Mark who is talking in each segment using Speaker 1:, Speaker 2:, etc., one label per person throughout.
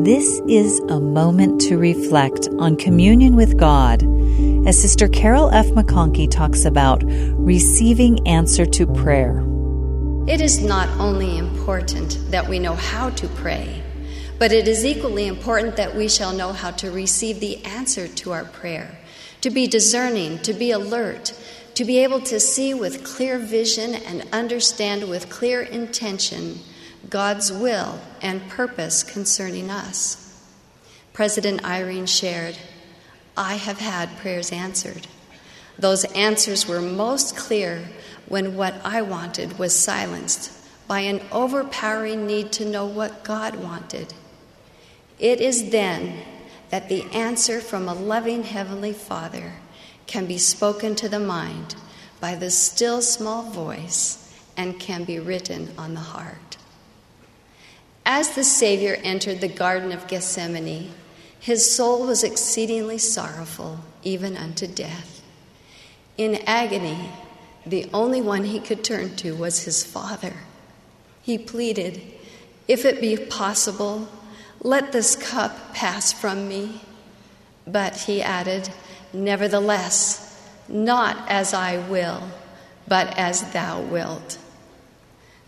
Speaker 1: This is a moment to reflect on communion with God as Sister Carol F. McConkie talks about receiving answer to prayer.
Speaker 2: It is not only important that we know how to pray, but it is equally important that we shall know how to receive the answer to our prayer, to be discerning, to be alert, to be able to see with clear vision and understand with clear intention God's will and purpose concerning us. President Eyring shared, I have had prayers answered. Those answers were most clear when what I wanted was silenced by an overpowering need to know what God wanted. It is then that the answer from a loving Heavenly Father can be spoken to the mind by the still small voice and can be written on the heart. As the Savior entered the Garden of Gethsemane, his soul was exceedingly sorrowful, even unto death. In agony, the only one he could turn to was his Father. He pleaded, If it be possible, let this cup pass from me. But he added, Nevertheless, not as I will, but as thou wilt.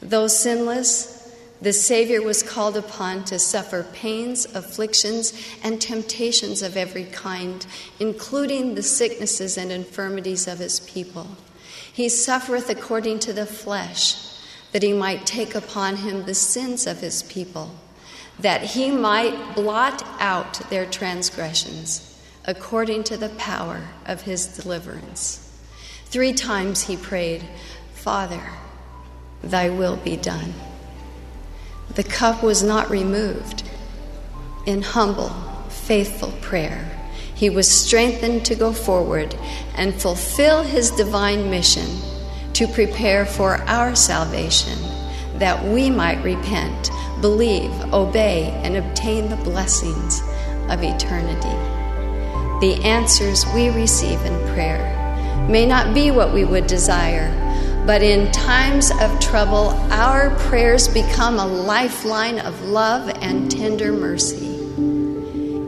Speaker 2: Though sinless, the Savior was called upon to suffer pains, afflictions, and temptations of every kind, including the sicknesses and infirmities of his people. He suffereth according to the flesh, that he might take upon him the sins of his people, that he might blot out their transgressions, according to the power of his deliverance. Three times he prayed, Father, thy will be done. The cup was not removed. In humble, faithful prayer, he was strengthened to go forward and fulfill his divine mission to prepare for our salvation, that we might repent, believe, obey, and obtain the blessings of eternity. The answers we receive in prayer may not be what we would desire but in times of trouble, our prayers become a lifeline of love and tender mercy.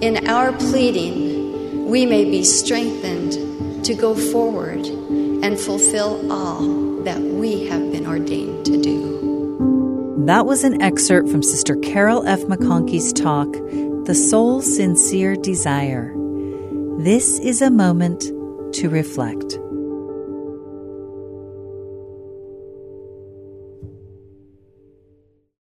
Speaker 2: In our pleading, we may be strengthened to go forward and fulfill all that we have been ordained to do.
Speaker 1: That was an excerpt from Sister Carol F. McConkie's talk, The Soul's Sincere Desire. This is a moment to reflect.